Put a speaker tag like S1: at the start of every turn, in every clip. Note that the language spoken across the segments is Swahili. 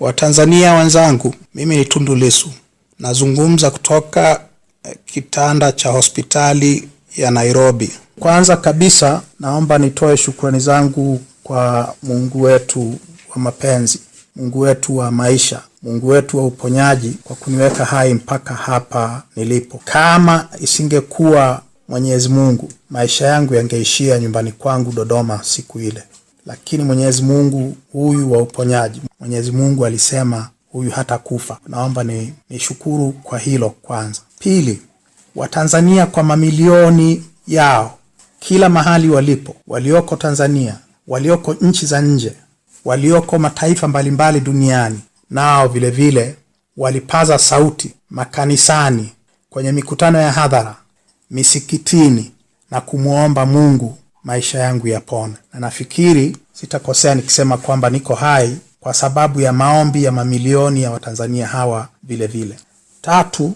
S1: Watanzania wenzangu, mimi ni Tundu Lissu, nazungumza kutoka eh, kitanda cha hospitali ya Nairobi. Kwanza kabisa, naomba nitoe shukrani zangu kwa Mungu wetu wa mapenzi, Mungu wetu wa maisha, Mungu wetu wa uponyaji kwa kuniweka hai mpaka hapa nilipo. Kama isingekuwa Mwenyezi Mungu, maisha yangu yangeishia nyumbani kwangu Dodoma siku ile lakini Mwenyezi Mungu huyu wa uponyaji, Mwenyezi Mungu alisema huyu hata kufa. Naomba ni nishukuru kwa hilo kwanza. Pili, Watanzania kwa mamilioni yao kila mahali walipo, walioko Tanzania, walioko nchi za nje, walioko mataifa mbalimbali duniani, nao vilevile vile walipaza sauti makanisani, kwenye mikutano ya hadhara, misikitini na kumwomba Mungu maisha yangu yapone, na nafikiri sitakosea nikisema kwamba niko hai kwa sababu ya maombi ya mamilioni ya Watanzania hawa vile vile. Tatu,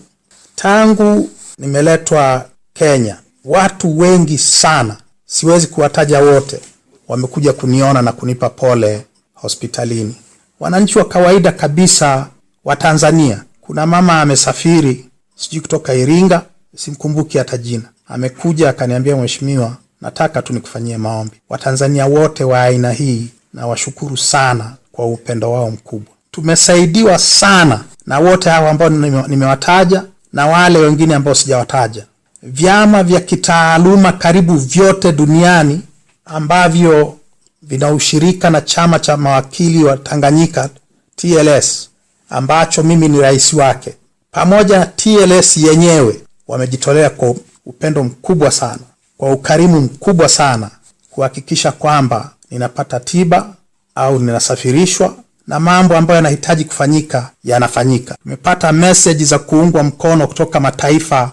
S1: tangu nimeletwa Kenya, watu wengi sana, siwezi kuwataja wote, wamekuja kuniona na kunipa pole hospitalini. Wananchi wa kawaida kabisa wa Tanzania, kuna mama amesafiri sijui kutoka Iringa, simkumbuki hata jina, amekuja akaniambia, mheshimiwa nataka tu nikufanyie maombi. Watanzania wote wa aina hii nawashukuru sana kwa upendo wao mkubwa. Tumesaidiwa sana na wote hawa ambao nime- nimewataja na wale wengine ambao sijawataja. Vyama vya kitaaluma karibu vyote duniani ambavyo vina ushirika na chama cha mawakili wa Tanganyika TLS, ambacho mimi ni rais wake, pamoja na TLS yenyewe wamejitolea kwa upendo mkubwa sana kwa ukarimu mkubwa sana kuhakikisha kwamba ninapata tiba au ninasafirishwa na mambo ambayo yanahitaji kufanyika yanafanyika. Tumepata meseji za kuungwa mkono kutoka mataifa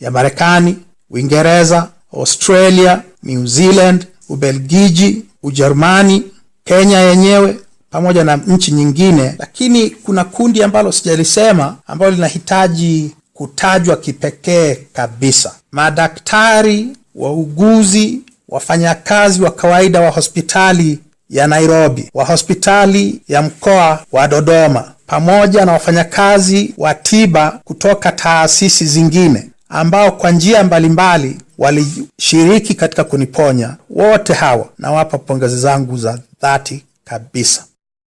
S1: ya Marekani, Uingereza, Australia, New Zealand, Ubelgiji, Ujerumani, Kenya yenyewe pamoja na nchi nyingine, lakini kuna kundi ambalo sijalisema ambalo linahitaji kutajwa kipekee kabisa: madaktari, wauguzi, wafanyakazi wa kawaida wa hospitali ya Nairobi, wa hospitali ya mkoa wa Dodoma, pamoja na wafanyakazi wa tiba kutoka taasisi zingine ambao kwa njia mbalimbali walishiriki katika kuniponya. Wote hawa nawapa pongezi zangu za dhati kabisa.